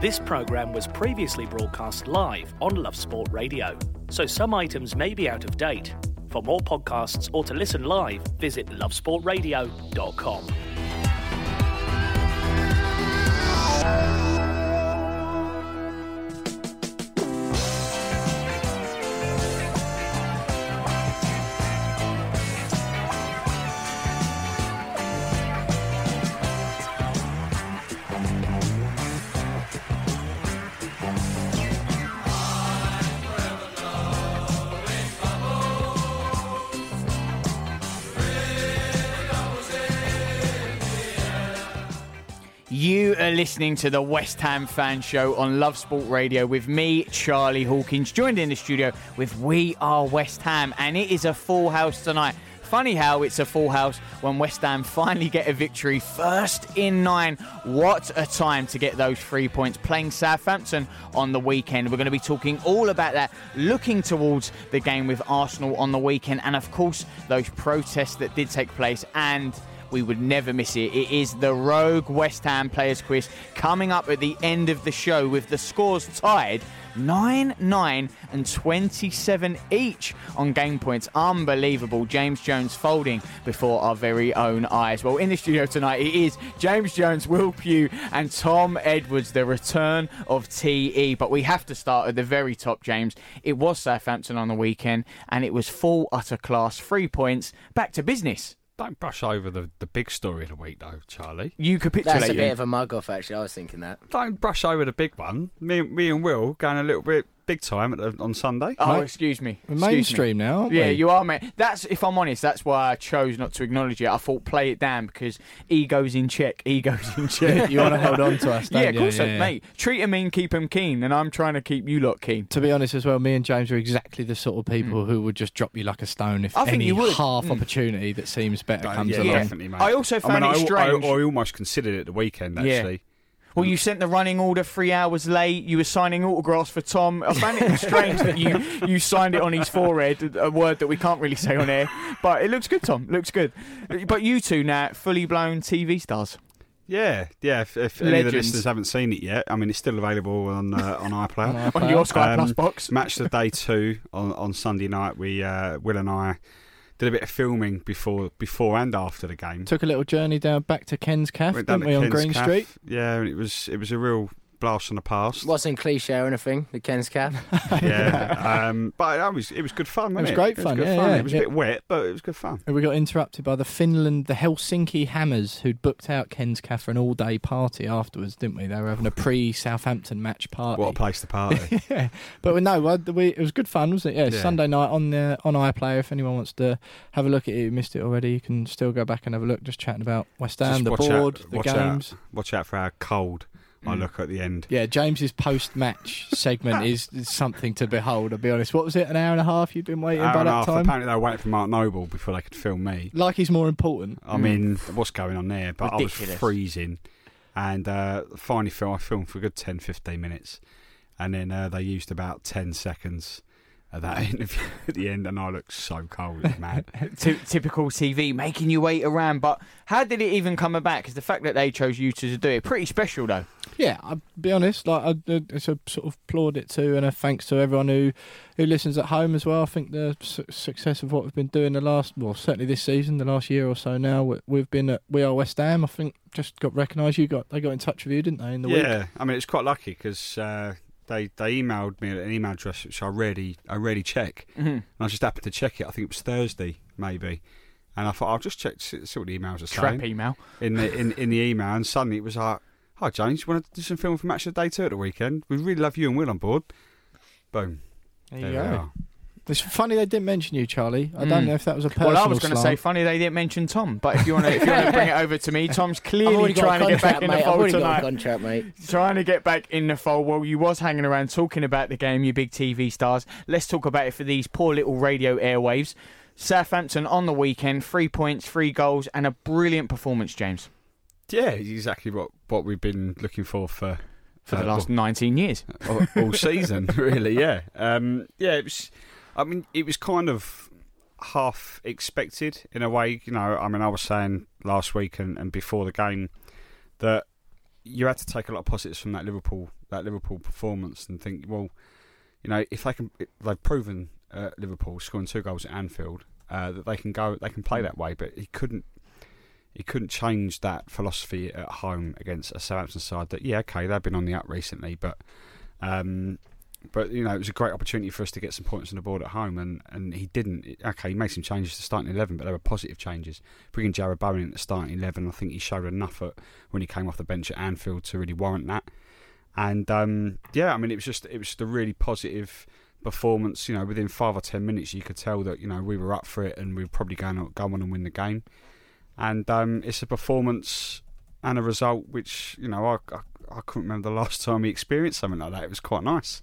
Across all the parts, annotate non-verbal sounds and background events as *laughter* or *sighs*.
This program was previously broadcast live on Love Sport Radio, so some items may be out of date. For more podcasts or to listen live, visit lovesportradio.com. listening to the West Ham Fan Show on Love Sport Radio with me, Charlie Hawkins, joined in the studio with We Are West Ham, and it is a full house tonight. Funny how it's a full house when West Ham finally get a victory, first in nine. What a time to get those three points. Playing Southampton on the weekend. We're going to be talking all about that, looking towards the game with Arsenal on the weekend, and of course, those protests that did take place and we would never miss it. It is the Rogue West Ham Players Quiz coming up at the end of the show with the scores tied 9 9 and 27 each on game points. Unbelievable. James Jones folding before our very own eyes. Well, in the studio tonight, it is James Jones, Will Pugh, and Tom Edwards, the return of TE. But we have to start at the very top, James. It was Southampton on the weekend, and it was full utter class. Three points. Back to business. Don't brush over the, the big story of the week, though, Charlie. You capitulate. That's a bit of a mug off, actually. I was thinking that. Don't brush over the big one. Me, me and Will going a little bit big time at on Sunday. Oh, excuse me. We're Excuse me. mainstream now, aren't Yeah, we? you are, mate. That's if I'm honest. That's why I chose not to acknowledge it. I thought play it down because ego's in check. Ego's in *laughs* check. You wanna hold on to us, don't yeah, of course, Yeah, I- yeah. mate. Treat 'em mean, keep 'em keen, and I'm trying to keep you lot keen. To be honest, as well, me and James are exactly the sort of people who would just drop you like a stone if Mm. I think any you would. half Mm. opportunity that seems better Uh, comes yeah, along. definitely, mate. I also found I mean, it I, strange- I, I almost considered it the weekend, Yeah. actually. Well, you sent the running order three hours late. You were signing autographs for Tom. I found it strange that you, *laughs* you signed it on his forehead, a word that we can't really say on air. But it looks good, Tom. Looks good. But you two now, fully blown TV stars. Yeah, yeah. If, if any of the listeners haven't seen it yet, I mean, it's still available on uh, on *laughs* iPlayer. On your Sky Um, Plus box. Match the day two on on Sunday night. We uh, Will and I did a bit of filming before before and after the game. Took a little journey down back to Ken's Cafe, didn't we, on Ken's Green Caff. Street? Yeah, and it was it was a real blast from the past. Wasn't cliche or anything, the Ken's Cap. *laughs* yeah, um, but it was it was good fun. It Wasn't was it great It fun, was good yeah, fun. yeah, it was a bit wet, but it was good fun. And we got interrupted by the Finland, the Helsinki Hammers, who'd booked out Ken's Cafe for an all-day party afterwards, didn't we? They were having a pre-Southampton match party. What a place to party! *laughs* yeah, but no, well, we, it was good fun, wasn't it? Yeah, Yeah. Sunday night on the on iPlayer. If anyone wants to have a look at it, you missed it already. You can still go back and have a look. Just chatting about West Ham, Just the watch board, out, the watch games. Out, watch out for our cold I Mm. look at the end. Yeah, James's post-match *laughs* segment is, is something to behold. I'll be honest. What was it? An hour and a half? You'd been waiting Hour by and that half. time. Apparently, they were waiting for Mark Noble before they could film me. Like he's more important. I mean, what's going on there? But I was freezing. And uh, finally, film, I filmed for a good 10, 15 minutes. and then uh, they used about ten seconds *laughs* of that *laughs* interview at the end, and I looked so cold, man. was mad. *laughs* Ty- typical TV, making you wait around. But how did it even come about? Because the fact that they chose you to do it, pretty special though. Yeah, I'll be honest. Like, I, I- it's a sort of applaud it too, and a thanks to everyone who who listens at home as well. I think the su- success of what we've been doing the last, well, certainly this season, the last year or so now, we- we've been at We Are West Ham. I think just got recognised. You got they got in touch with you, didn't they? In the week. yeah, I mean it's quite lucky because uh, they they emailed me at an email address which I rarely I rarely check, Mhm. and I just happened to check it. I think it was Thursday maybe, and I thought I'll just check see see what the emails are Trap saying email. in the in, in the *laughs* email, and suddenly it was like, "Hi James, you want to do some film for Match of the Day two at the weekend? We really love you and Will on board." Boom. There There you go. Are. It's funny they didn't mention you, Charlie. I don't Mm. know if that was a personal Well, I was going to say slant. funny they didn't mention Tom, but if you want to, if you want to bring it over to me, *laughs* Tom's I've clearly already got a trying to get contract, back in mate. the I've fold already got a tonight. contract, mate. Trying to get back in the fold. Well, you was hanging around talking about the game, you big TV stars. Let's talk about it for these poor little radio airwaves. Southampton on the weekend, three points, three goals, and a brilliant performance, James, Yeah, exactly what what we've been looking for for for the uh, last 19 years. all, all season, *laughs* really. Yeah, um, yeah. It was. I mean, it was kind of half expected in a way. You know, I mean, I was saying last week and, and before the game that you had to take a lot of positives from that Liverpool that Liverpool performance and think, well, you know, if they can, they've proven uh, Liverpool scoring two goals at Anfield uh, that they can go, they can play that way. But he couldn't. He couldn't change that philosophy at home against a Southampton side that, yeah, okay, they've been on the up recently, but um, but you know, it was a great opportunity for us to get some points on the board at home, and, and he didn't. Okay, he made some changes to starting eleven, but they were positive changes. Bringing Jarrod Bowen into starting eleven, I think he showed enough at, when he came off the bench at Anfield to really warrant that. And um, yeah, I mean, it was just it was just a really positive performance. You know, within five or ten minutes, you could tell that you know we were up for it, and we were probably going to go on and win the game. And um, it's a performance and a result which you know I, I I couldn't remember the last *laughs* time we experienced something like that. It was quite nice.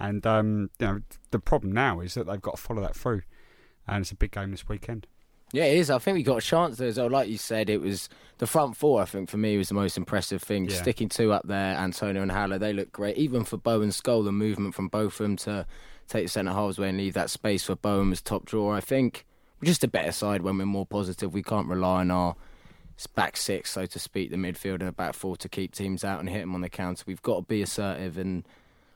And um, you know, the problem now is that they've got to follow that through, and it's a big game this weekend. Yeah, it is. I think we got a chance there as well. Like you said, it was the front four. I think for me was the most impressive thing. Yeah. Sticking two up there, Antonio and Haller, they look great. Even for Bowen's Skull, the movement from both of them to take the centre halves away and leave that space for Bowen as top drawer. I think we're just a better side when we're more positive. We can't rely on our back six, so to speak, the midfield and the back four to keep teams out and hit them on the counter. We've got to be assertive and.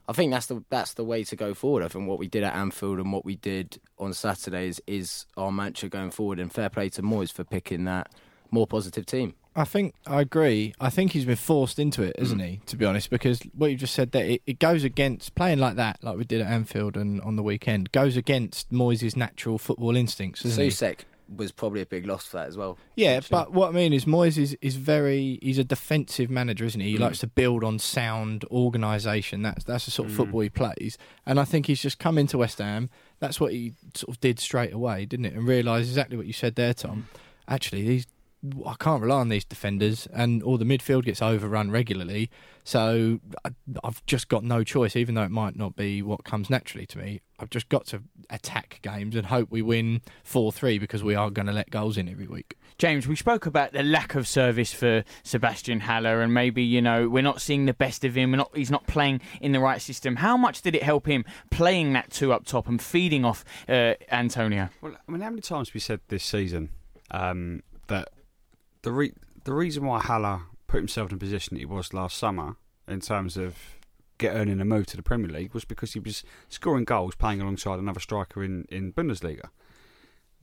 I think that's the that's the way to go forward. I think what we did at Anfield and what we did on Saturdays is our mantra going forward. And fair play to Moyes for picking that more positive team. I think I agree. I think he's been forced into it, isn't mm. he? To be honest, because what you just said there, it, it goes against playing like that, like we did at Anfield and on the weekend, goes against Moyes' natural football instincts? Soucek was probably a big loss for that as well. Yeah, but what I mean is Moyes is, is very he's a defensive manager, isn't he? He Mm. likes to build on sound organisation. That's that's the sort of Mm. football he plays. And I think he's just come into West Ham. That's what he sort of did straight away, didn't it? And realised exactly what you said there, Tom. Actually, these I can't rely on these defenders, and all the midfield gets overrun regularly. So I, I've just got no choice, even though it might not be what comes naturally to me. I've just got to attack games and hope we win four three because we are going to let goals in every week. James, we spoke about the lack of service for Sebastien Haller, and maybe you know we're not seeing the best of him. We're not, he's not playing in the right system. How much did it help him playing that two up top and feeding off uh, Antonio? Well, I mean, how many times we said this season um, that the re- the reason why Haller put himself in a position he was last summer in terms of get earning a move to the Premier League was because he was scoring goals playing alongside another striker in, in Bundesliga.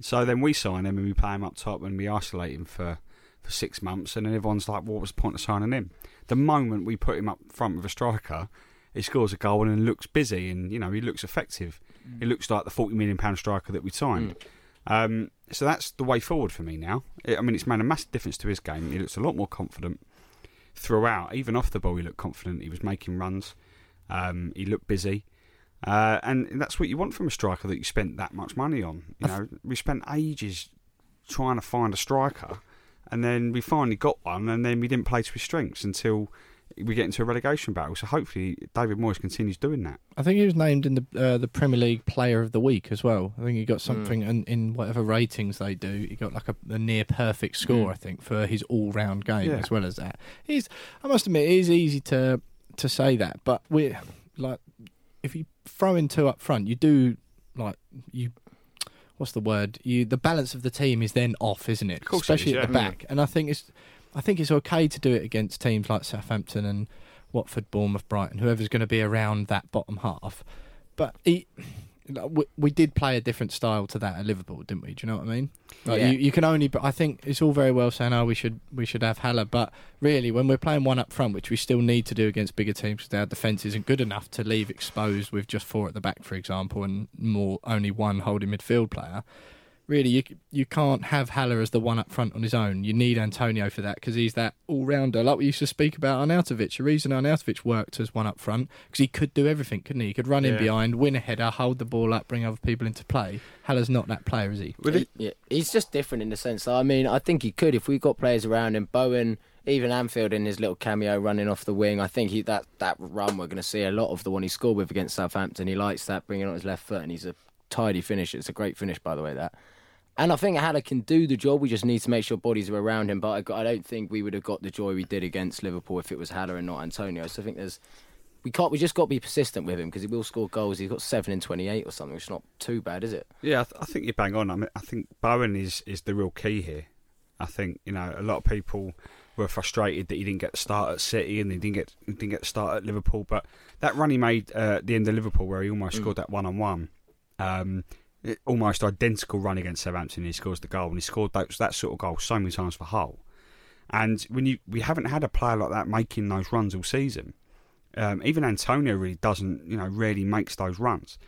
So then we sign him and we play him up top and we isolate him for, for six months and then everyone's like, what was the point of signing him? The moment we put him up front with a striker, he scores a goal and looks busy and you know he looks effective. He looks like the forty million pound striker that we signed. Um, so that's the way forward for me now. I mean, it's made a massive difference to his game. He looks a lot more confident throughout. Even off the ball, he looked confident. He was making runs. Um, he looked busy. Uh, and that's what you want from a striker that you spent that much money on. You know, we spent ages trying to find a striker, and then we finally got one, and then we didn't play to his strengths until we get into a relegation battle. So hopefully, David Moyes continues doing that. I think he was named in the uh, the Premier League Player of the Week as well. I think he got something in, in whatever ratings they do. He got like a, a near perfect score, Mm. I think, for his all round game Yeah. as well as that. He's, I must admit, it is easy to to say that, but we're like if you throw in two up front, you do like you. What's the word? You the balance of the team is then off, isn't it? course it Especially is, at the back. And I think it's, I think it's okay to do it against teams like Southampton and Watford, Bournemouth, Brighton, whoever's going to be around that bottom half. But he, we, we did play a different style to that at Liverpool, didn't we? Do you know what I mean? Like Yeah. you, you can only. But I think it's all very well saying, "Oh, we should we should have Haller," but really, when we're playing one up front, which we still need to do against bigger teams, because our defence isn't good enough to leave exposed with just four at the back, for example, and more only one holding midfield player. Really, you you can't have Haller as the one up front on his own. You need Antonio for that because he's that all rounder. Like we used to speak about Arnautovic. The reason Arnautovic worked as one up front because he could do everything, couldn't he? He could run in behind, win a header, hold the ball up, bring other people into play. Haller's not that player, is he? He- yeah, he's just different in the sense that I mean, I think he could if we got players around him. Bowen, even Anfield in his little cameo running off the wing. I think he that that run we're going to see a lot of the one he scored with against Southampton. He likes that, bringing on his left foot, and he's a tidy finisher. It's a great finish, by the way. That. And I think Haller can do the job. We just need to make sure bodies are around him. But I, I don't think we would have got the joy we did against Liverpool if it was Haller and not Antonio. So I think there's we can't. We just got to be persistent with him because he will score goals. He's got seven in twenty-eight or something, which is not too bad, is it? Yeah, I, th- I think you bang on. I mean, I think Bowen is is the real key here. I think you know a lot of people were frustrated that he didn't get the start at City and he didn't get he didn't get the start at Liverpool. But that run he made uh, at the end of Liverpool, where he almost scored that one on one, almost identical run against Southampton, he scores the goal, and he scored that, that sort of goal so many times for Hull. And when you we haven't had a player like that making those runs all season. Um, even Antonio really doesn't, you know, really makes those runs.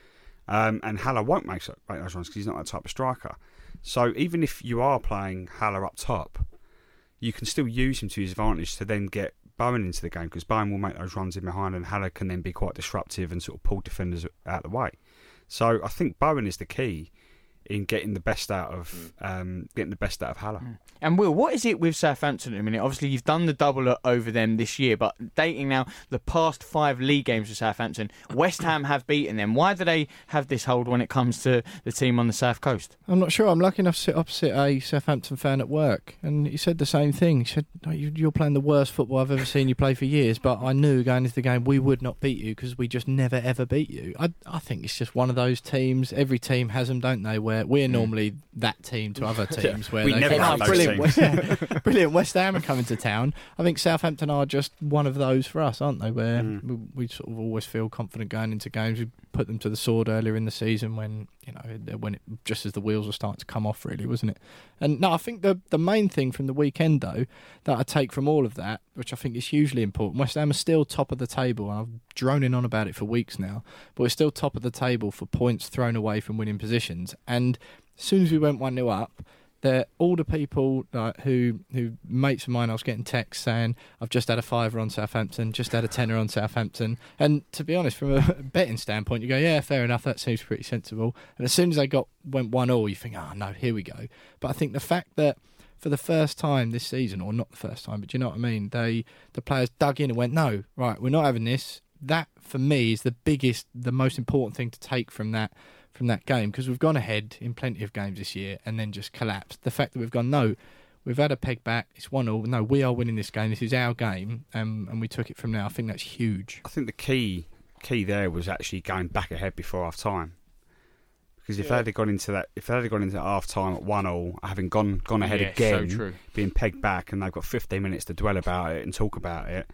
Um, and Haller won't make, make those runs because he's not that type of striker. So even if you are playing Haller up top, you can still use him to his advantage to then get Bowen into the game because Bowen will make those runs in behind and Haller can then be quite disruptive and sort of pull defenders out of the way. So I think Bowen is the key in getting the best out of um, getting the best out of Haller. And Will, what is it with Southampton at the minute? Obviously, you've done the double over them this year, but dating now the past five league games for Southampton, West *coughs* Ham have beaten them. Why do they have this hold when it comes to the team on the south coast? I'm not sure. I'm lucky enough to sit opposite a Southampton fan at work, and he said the same thing. He said, "Oh, you- "You're playing the worst football I've ever seen you play for years." But I knew going into the game we would not beat you because we just never ever beat you. I, I think it's just one of those teams. Every team has them, don't they? Where we're normally that team to other *laughs* teams. Where We they never have "Oh, brilliant, teams." West, *laughs* brilliant. West Ham are coming to town. I think Southampton are just one of those for us, aren't they? Where Mm. we, we sort of always feel confident going into games. We put them to the sword earlier in the season when you know when it just as the wheels were starting to come off, really, wasn't it? And no, I think the the main thing from the weekend though that I take from all of that, which I think is hugely important, West Ham are still top of the table. and I've droning on about it for weeks now, but we're still top of the table for points thrown away from winning positions. And as soon as we went one 0 up that all the people like, who who mates of mine, I was getting texts saying I've just had a fiver on Southampton, just had a tenner on Southampton, and to be honest, from a *laughs* betting standpoint, you go, yeah, fair enough, that seems pretty sensible. And as soon as they got went one all, you think, oh no, here we go. But I think the fact that for the first time this season, or not the first time, but you know what I mean, they the players dug in and went, no, right, we're not having this. That for me is the biggest, the most important thing to take from that from that game because we've gone ahead in plenty of games this year and then just collapsed. The fact that we've gone no, we've had a peg back. It's one all. No, we are winning this game. This is our game, um, and we took it from now. I think that's huge. I think the key key there was actually going back ahead before half time. Because if they had gone into that, if they had gone into half time at one all, having gone gone ahead Yeah, again, so true. being pegged back, and they've got 15 minutes to dwell about it and talk about it,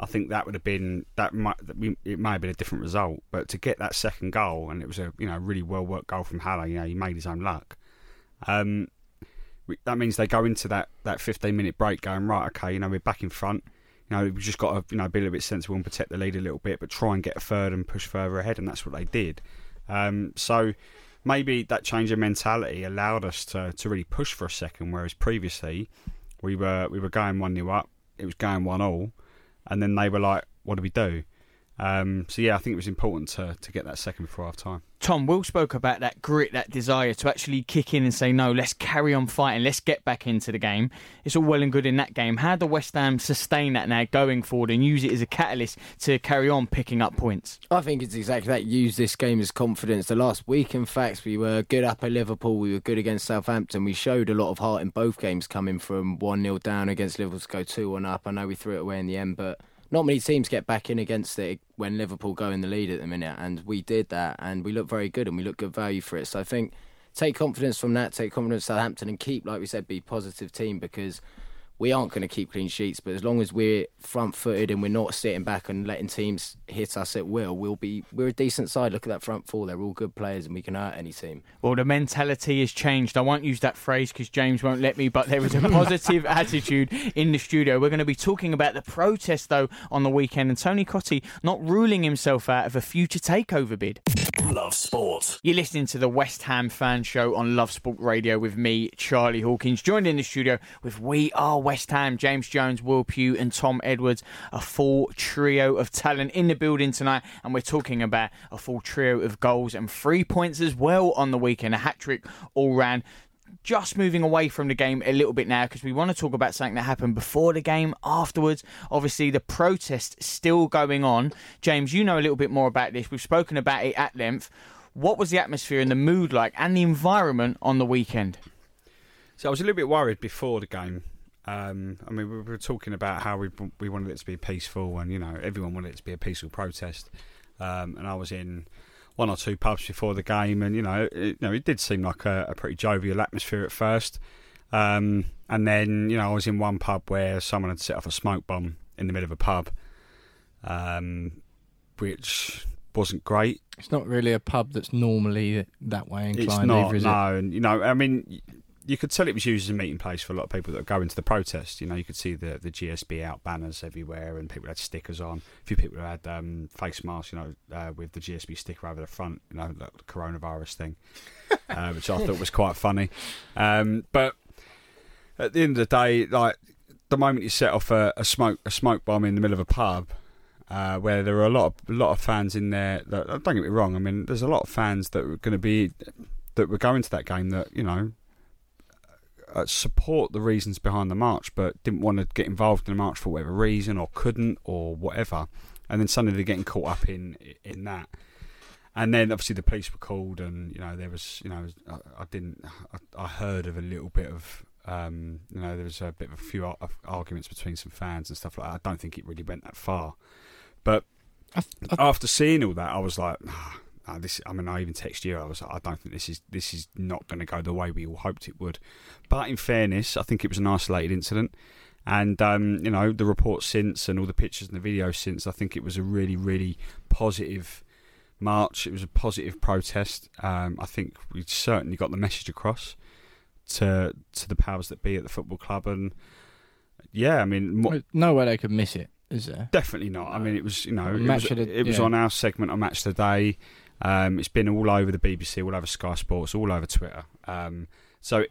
I think that would have been that might that we, it may have been a different result. But to get that second goal, and it was a you know really well worked goal from Haller. You know he made his own luck. Um, that means they go into that, that 15 minute break going right. Okay, you know we're back in front. You know we've just got to you know be a little bit sensible and protect the lead a little bit, but try and get a third and push further ahead, and that's what they did. Um, so maybe that change of mentality allowed us to, to really push for a second, whereas previously we were we were going one new up, it was going one all, and then they were like, "What do we do?" Um, so yeah, I think it was important to to get that second before half time. Tom, Will spoke about that grit, that desire to actually kick in and say, no, let's carry on fighting, let's get back into the game. It's all well and good in that game. How do West Ham sustain that now going forward and use it as a catalyst to carry on picking up points? I think it's exactly that. Use this game as confidence. The last week, in fact, we were good up at Liverpool. We were good against Southampton. We showed a lot of heart in both games, coming from 1 0 down against Liverpool to go 2 1 up. I know we threw it away in the end, but not many teams get back in against it when Liverpool go in the lead at the minute, and we did that, and we look very good, and we look good value for it. So I think take confidence from that, take confidence Southampton, and keep, like we said, be positive team because we aren't going to keep clean sheets, but as long as we're front footed and we're not sitting back and letting teams hit us at will, we'll be we're a decent side. Look at that front four; they're all good players, and we can hurt any team. Well, the mentality has changed. I won't use that phrase because James won't let me, but there is a positive *laughs* attitude in the studio. We're going to be talking about the protest, though, on the weekend, and Tony Cottee not ruling himself out of a future takeover bid. Love sport. You're listening to the West Ham fan show on Love Sport Radio with me, Charlie Hawkins, joined in the studio with We Are West Ham, James Jones, Will Pugh, and Tom Edwards. A full trio of talent in the building tonight, and we're talking about a full trio of goals and three points as well on the weekend. A hat trick all round just moving away from the game a little bit now because we want to talk about something that happened before the game, afterwards. Obviously, the protest still going on. James, you know a little bit more about this. We've spoken about it at length. What was the atmosphere and the mood like and the environment on the weekend? So I was a little bit worried before the game. Um, I mean, we were talking about how we we wanted it to be peaceful, and you know, everyone wanted it to be a peaceful protest. Um, and I was in one or two pubs before the game, and you know, it, you know, it did seem like a, a pretty jovial atmosphere at first. Um, and then, you know, I was in one pub where someone had set off a smoke bomb in the middle of a pub, um, which wasn't great. It's not really a pub that's normally that way inclined. It's not, either, no. And, you know, I mean, you could tell it was used as a meeting place for a lot of people that go into the protest. You know, you could see the, the GSB out banners everywhere, and people had stickers on. A few people had um, face masks, you know, uh, with the GSB sticker over the front, you know, the coronavirus thing, *laughs* uh, which I thought was quite funny. Um, but at the end of the day, like the moment you set off a, a smoke a smoke bomb in the middle of a pub, uh, where there are a lot of a lot of fans in there. That, don't get me wrong. I mean, there's a lot of fans that were going to be that were going to that game that you know uh, support the reasons behind the march, but didn't want to get involved in the march for whatever reason, or couldn't, or whatever. And then suddenly they're getting caught up in in that. And then obviously the police were called, and you know there was, you know, I, I didn't, I, I, heard of a little bit of, um, you know, there was a bit of a few ar- arguments between some fans and stuff like that. I don't think it really went that far, but I, after seeing all that, I was like. Uh, this, I mean, I even texted you. I was, like, I don't think this is this is not going to go the way we all hoped it would. But in fairness, I think it was an isolated incident, and um, you know the reports since and all the pictures and the videos since. I think it was a really, really positive march. It was a positive protest. Um, I think we certainly got the message across to to the powers that be at the football club, and yeah, I mean, mo- no way they could miss it. Is there? Definitely not. I mean, it was you know it was, it was yeah. on our segment on Match Today. Um, it's been all over the BBC, all over Sky Sports, all over Twitter. Um, so,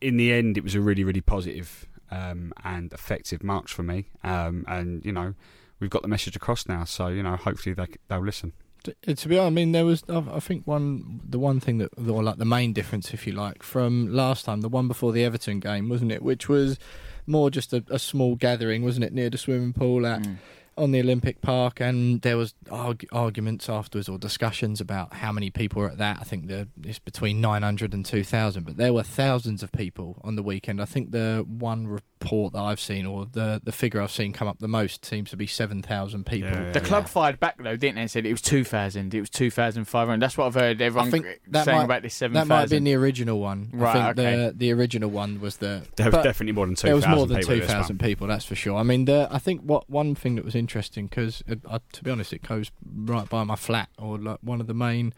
in the end, it was a really, really positive, um, and effective march for me. Um, and you know, we've got the message across now. So you know, hopefully they they'll listen. To, to be honest, I mean, there was I think one the one thing that or like the main difference, if you like, from last time, the one before the Everton game, wasn't it? Which was more just a, a small gathering, wasn't it, near the swimming pool at. Mm on the Olympic Park, and there was arg- arguments afterwards or discussions about how many people were at that. I think the, it's between 900 and 2,000, but there were thousands of people on the weekend. I think the one report that I've seen, or the, the figure I've seen come up the most, seems to be 7,000 people. Yeah, yeah, the club yeah. fired back though, didn't they? Said it was 2,000. It was 2,500. That's what I've heard everyone saying might, about this 7,000. That might have been the original one. Right, I think okay. the, the original one was the. *laughs* There was definitely more than 2,000 There was more than 2,000 people, that's for sure. I mean, the, I think what one thing that was interesting, because uh, to be honest, it goes right by my flat, or like one of the main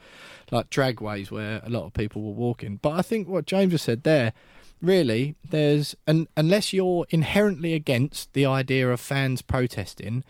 like dragways where a lot of people were walking. But I think what James has said there really, there's and unless you're inherently against the idea of fans protesting,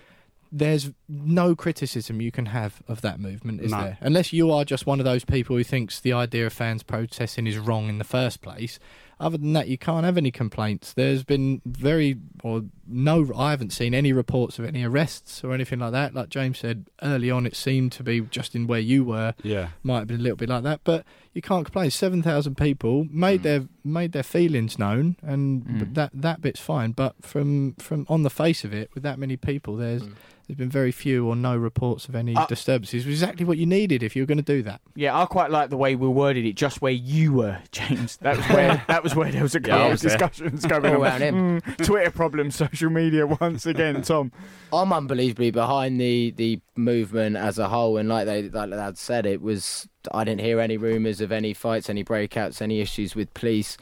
there's no criticism you can have of that movement, is no. there? Unless you are just one of those people who thinks the idea of fans protesting is wrong in the first place, other than that, you can't have any complaints. There's been very or no, I haven't seen any reports of any arrests or anything like that. Like James said early on, it seemed to be just in where you were. Yeah, might have been a little bit like that, but you can't complain. Seven thousand people made mm. their made their feelings known, and mm. that that bit's fine. But from from on the face of it, with that many people, there's mm. There's been very few or no reports of any Uh, disturbances. Exactly what you needed if you were going to do that. Yeah, I quite like the way we worded it, just where you were, *laughs* James. That was where that was where there was a Yeah, of was there. discussions going All on. around him. Mm, Twitter problems, social media once again, Tom. I'm unbelievably behind the, the movement as a whole, and like they like the lad said, it was I didn't hear any rumours of any fights, any breakouts, any issues with police.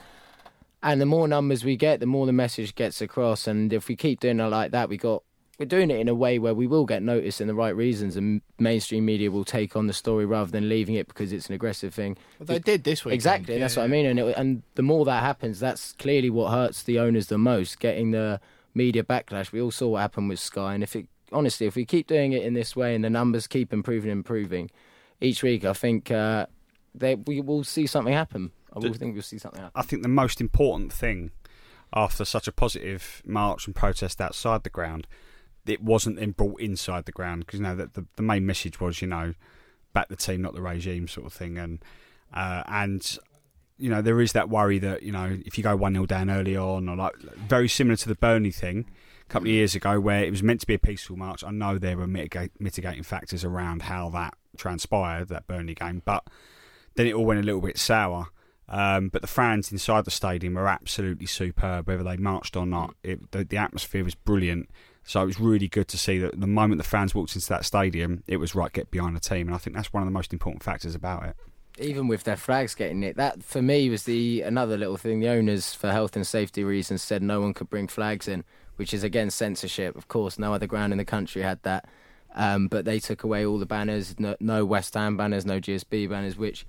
And the more numbers we get, the more the message gets across. And if we keep doing it like that, we got we're doing it in a way where we will get noticed in the right reasons, and mainstream media will take on the story rather than leaving it because it's an aggressive thing. Well, they did this week. Exactly, that's what I mean. And it, and the more that happens, that's clearly what hurts the owners the most. Getting the media backlash. We all saw what happened with Sky, and if it honestly, if we keep doing it in this way and the numbers keep improving and improving each week, I think uh, they, we will see something happen. I will think we'll see something happen. I think the most important thing after such a positive march and protest outside the ground, it wasn't then brought inside the ground because you know that the, the main message was you know back the team, not the regime, sort of thing, and uh, and you know there is that worry that you know if you go one 0 down early on or like very similar to the Burnley thing a couple of years ago where it was meant to be a peaceful march. I know there were mitigate, mitigating factors around how that transpired that Burnley game, but then it all went a little bit sour. Um, but the fans inside the stadium were absolutely superb, whether they marched or not. It, the, the atmosphere was brilliant. So it was really good to see that the moment the fans walked into that stadium, it was right, get behind the team. And I think that's one of the most important factors about it. even with their flags getting it, that for me was the another little thing. The owners, for health and safety reasons, said no one could bring flags in, which is again censorship. Of course, no other ground in the country had that, um, but they took away all the banners. No, no West Ham banners, no GSB banners, which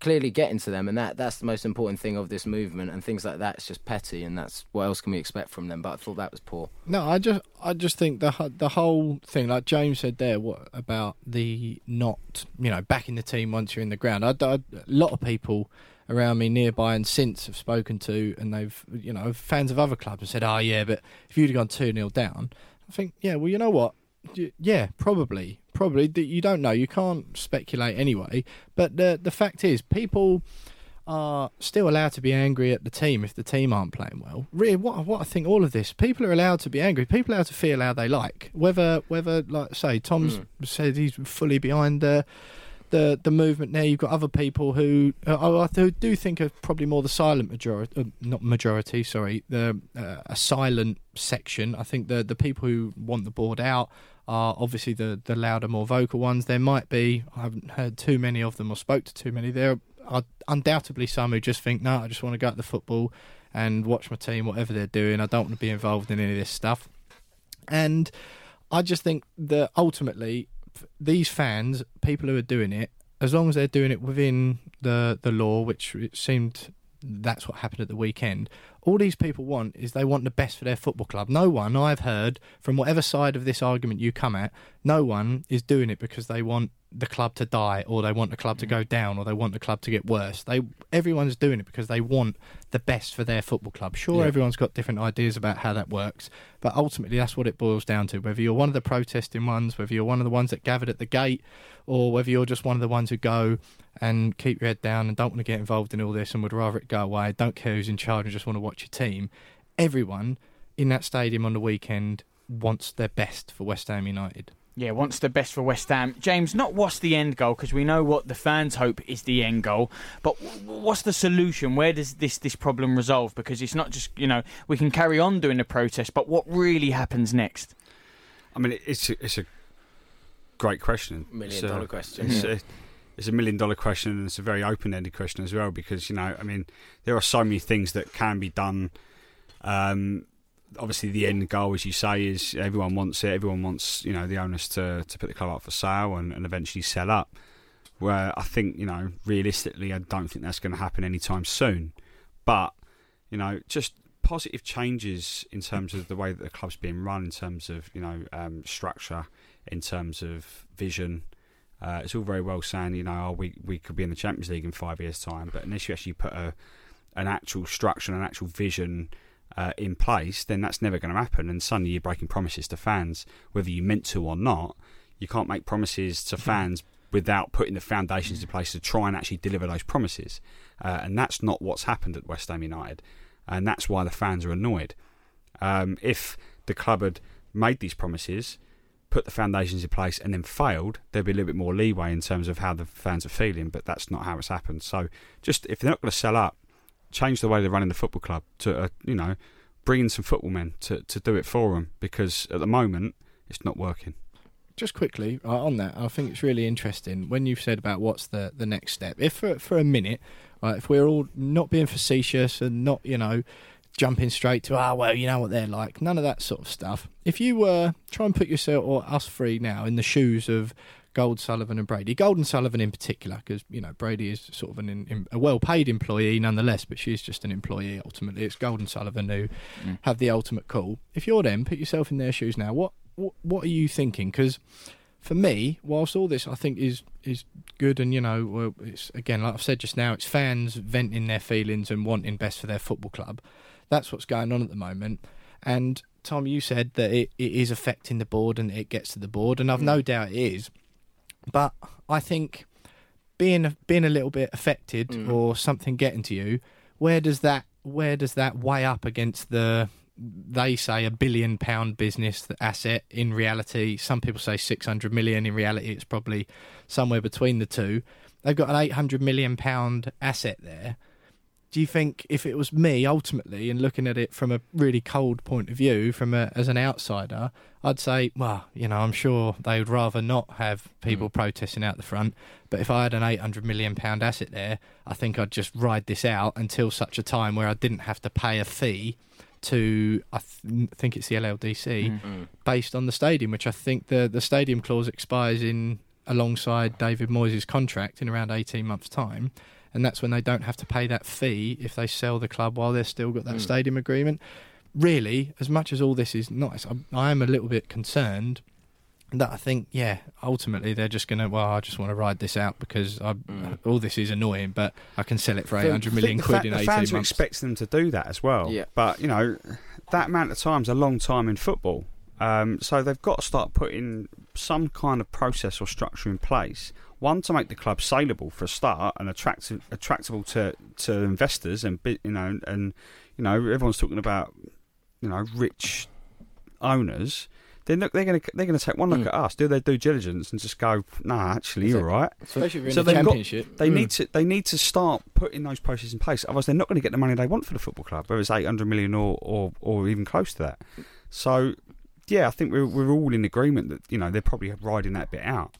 clearly getting to them, and that that's the most important thing of this movement. And things like that, it's just petty, and that's what else can we expect from them? But I thought that was poor. No, I just I just think the the whole thing, like James said there, what about the not you know backing the team once you're in the ground? I, I- a lot of people around me nearby and since have spoken to, and they've you know fans of other clubs have said, oh yeah, but if you'd have gone two 0 down, I think yeah, well you know what, yeah, probably, probably you don't know, you can't speculate anyway. But the the fact is, people are still allowed to be angry at the team if the team aren't playing well. Really, what what I think all of this, people are allowed to be angry. People are allowed to feel how they like. Whether whether like say Tom's said he's fully behind the the the movement there. You've got other people who uh, I do think are probably more the silent majority, uh, not majority. Sorry, the uh, a silent section. I think the the people who want the board out are obviously the the louder, more vocal ones. There might be. I haven't heard too many of them or spoke to too many. There are undoubtedly some who just think, no, I just want to go at the football and watch my team, whatever they're doing. I don't want to be involved in any of this stuff. And I just think that ultimately, these fans, people who are doing it, as long as they're doing it within the the law, which it seemed that's what happened at the weekend. All these people want is they want the best for their football club. No one I've heard from whatever side of this argument you come at, no one is doing it because they want the club to die or they want the club to mm. go down or they want the club to get worse. They everyone's doing it because they want the best for their football club. Sure, Yeah. everyone's got different ideas about how that works, but ultimately that's what it boils down to. Whether you're one of the protesting ones, whether you're one of the ones that gathered at the gate, or whether you're just one of the ones who go and keep your head down and don't want to get involved in all this and would rather it go away, don't care who's in charge and just want to watch your team. Everyone in that stadium on the weekend wants their best for West Ham United. Yeah, wants the best for West Ham. James, not what's the end goal because we know what the fans hope is the end goal, but w- w- what's the solution? Where does this this problem resolve? Because it's not just you know we can carry on doing the protest, but what really happens next? I mean, it's a, it's a great question. Million It's a- dollar question. It's a, it's a million dollar question, and it's a very open ended question as well. Because you know, I mean, there are so many things that can be done. Um, obviously, the end goal, as you say, is everyone wants it. Everyone wants you know the owners to to put the club up for sale and, and eventually sell up. Where I think you know, realistically, I don't think that's going to happen anytime soon. But you know, just positive changes in terms of the way that the club's being run, in terms of you know um, structure, in terms of vision. Uh, it's all very well saying you know oh, we we could be in the Champions League in five years' time, but unless you actually put a an actual structure and an actual vision uh, in place, then that's never going to happen. And suddenly you're breaking promises to fans, whether you meant to or not. You can't make promises to fans without putting the foundations in place to try and actually deliver those promises. Uh, and that's not what's happened at West Ham United. And that's why the fans are annoyed. Um, if the club had made these promises, put the foundations in place and then failed, there'd be a little bit more leeway in terms of how the fans are feeling. But that's not how it's happened. So just if they're not going to sell up, change the way they're running the football club to uh, you know bring in some football men to to do it for them because at the moment it's not working. Just quickly uh, on that, I think it's really interesting when you've said about what's the, the next step. If for, for a minute, right, if we're all not being facetious and not, you know, jumping straight to, ah, well, you know what they're like, none of that sort of stuff. If you were, uh, try and put yourself, or us three now, in the shoes of Gold, Sullivan, and Brady. Gold and Sullivan in particular, because you know Brady is sort of an in, a well-paid employee nonetheless, but she's just an employee ultimately. It's Gold and Sullivan who mm. have the ultimate call. If you're them, put yourself in their shoes now. What what, what are you thinking? Because for me, whilst all this I think is is good, and you know, well, it's again like I've said just now, it's fans venting their feelings and wanting best for their football club. That's what's going on at the moment. And Tom, you said that it, it is affecting the board and it gets to the board, and I've mm. no doubt it is. But I think being being a little bit affected mm. or something getting to you, where does that where does that weigh up against the they say a billion pound business asset in reality some people say 600 million in reality it's probably somewhere between the two they've got an 800 million pound asset there do you think if it was me ultimately and looking at it from a really cold point of view from a, as an outsider i'd say well you know i'm sure they would rather not have people mm. protesting out the front but if i had an 800 million pound asset there i think i'd just ride this out until such a time where i didn't have to pay a fee to I th- think it's the LLDC mm-hmm. based on the stadium, which I think the the stadium clause expires in alongside David Moyes' contract in around eighteen months' time, and that's when they don't have to pay that fee if they sell the club while they've still got that mm. stadium agreement. Really, as much as all this is nice, I, I am a little bit concerned that I think, yeah, ultimately they're just going to, well, I just want to ride this out because I, mm. all this is annoying, but I can sell it for 800 million quid fa- in 18 fans months. expect them to do that as well. Yeah. But, you know, that amount of time is a long time in football. Um, so they've got to start putting some kind of process or structure in place. One to make the club saleable for a start and attractive, attractable to, to investors and you know and you know everyone's talking about you know rich owners they're, they're going to they're going to take one look mm. at us, do their due diligence, and just go, nah, actually, you're right. Especially if you're so the championship. Got, they mm. need to they need to start putting those processes in place. Otherwise, they're not going to get the money they want for the football club, whether it's 800 million or or, or even close to that. So, yeah, I think we're we're all in agreement that you know they're probably riding that bit out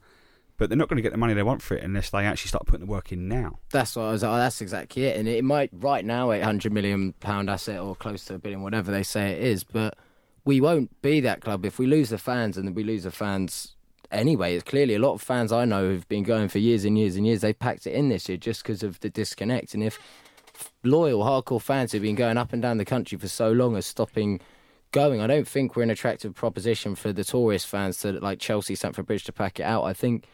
but they're not going to get the money they want for it unless they actually start putting the work in now. That's what I was. Oh, that's exactly it. And it might right now, eight hundred million pound asset or close to a billion, whatever they say it is, but we won't be that club if we lose the fans and we lose the fans anyway. It's clearly a lot of fans I know have been going for years and years and years. They packed it in this year just because of the disconnect. And if loyal, hardcore fans who've been going up and down the country for so long are stopping going, I don't think we're an attractive proposition for the tourist fans to like Chelsea, Stamford Bridge to pack it out. I think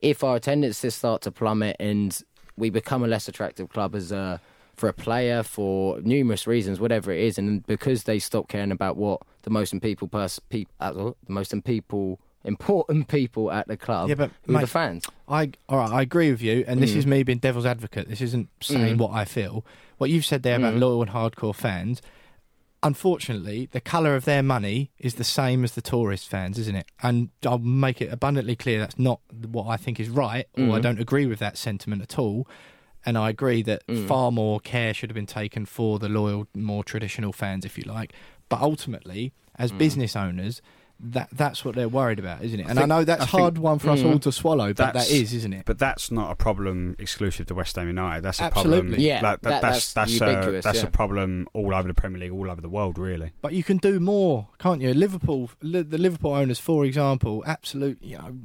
if our attendances start to plummet and we become a less attractive club as a for a player for numerous reasons, whatever it is, and because they stop caring about what the most people pers- pe- uh, the most people important people at the club, yeah, but who mate, the fans. I all right, I agree with you, and this mm. is me being devil's advocate. This isn't saying mm. what I feel. What you've said there about mm. loyal and hardcore fans. Unfortunately, the colour of their money is the same as the tourist fans, isn't it? And I'll make it abundantly clear that's not what I think is right, or I mm. don't agree with that sentiment at all and I agree that mm. far more care should have been taken for the loyal, more traditional fans, if you like. But ultimately, as mm. business owners, that that's what they're worried about, isn't it? And I, think, I know that's a hard one for us mm, all to swallow, but that is, isn't it? But that's not a problem exclusive to West Ham United. That's a Absolutely. problem. Yeah, like, that, that's that's that's, a, that's yeah. a problem all over the Premier League, all over the world, really. But you can do more, can't you? Liverpool, the Liverpool owners, for example, absolute, you know,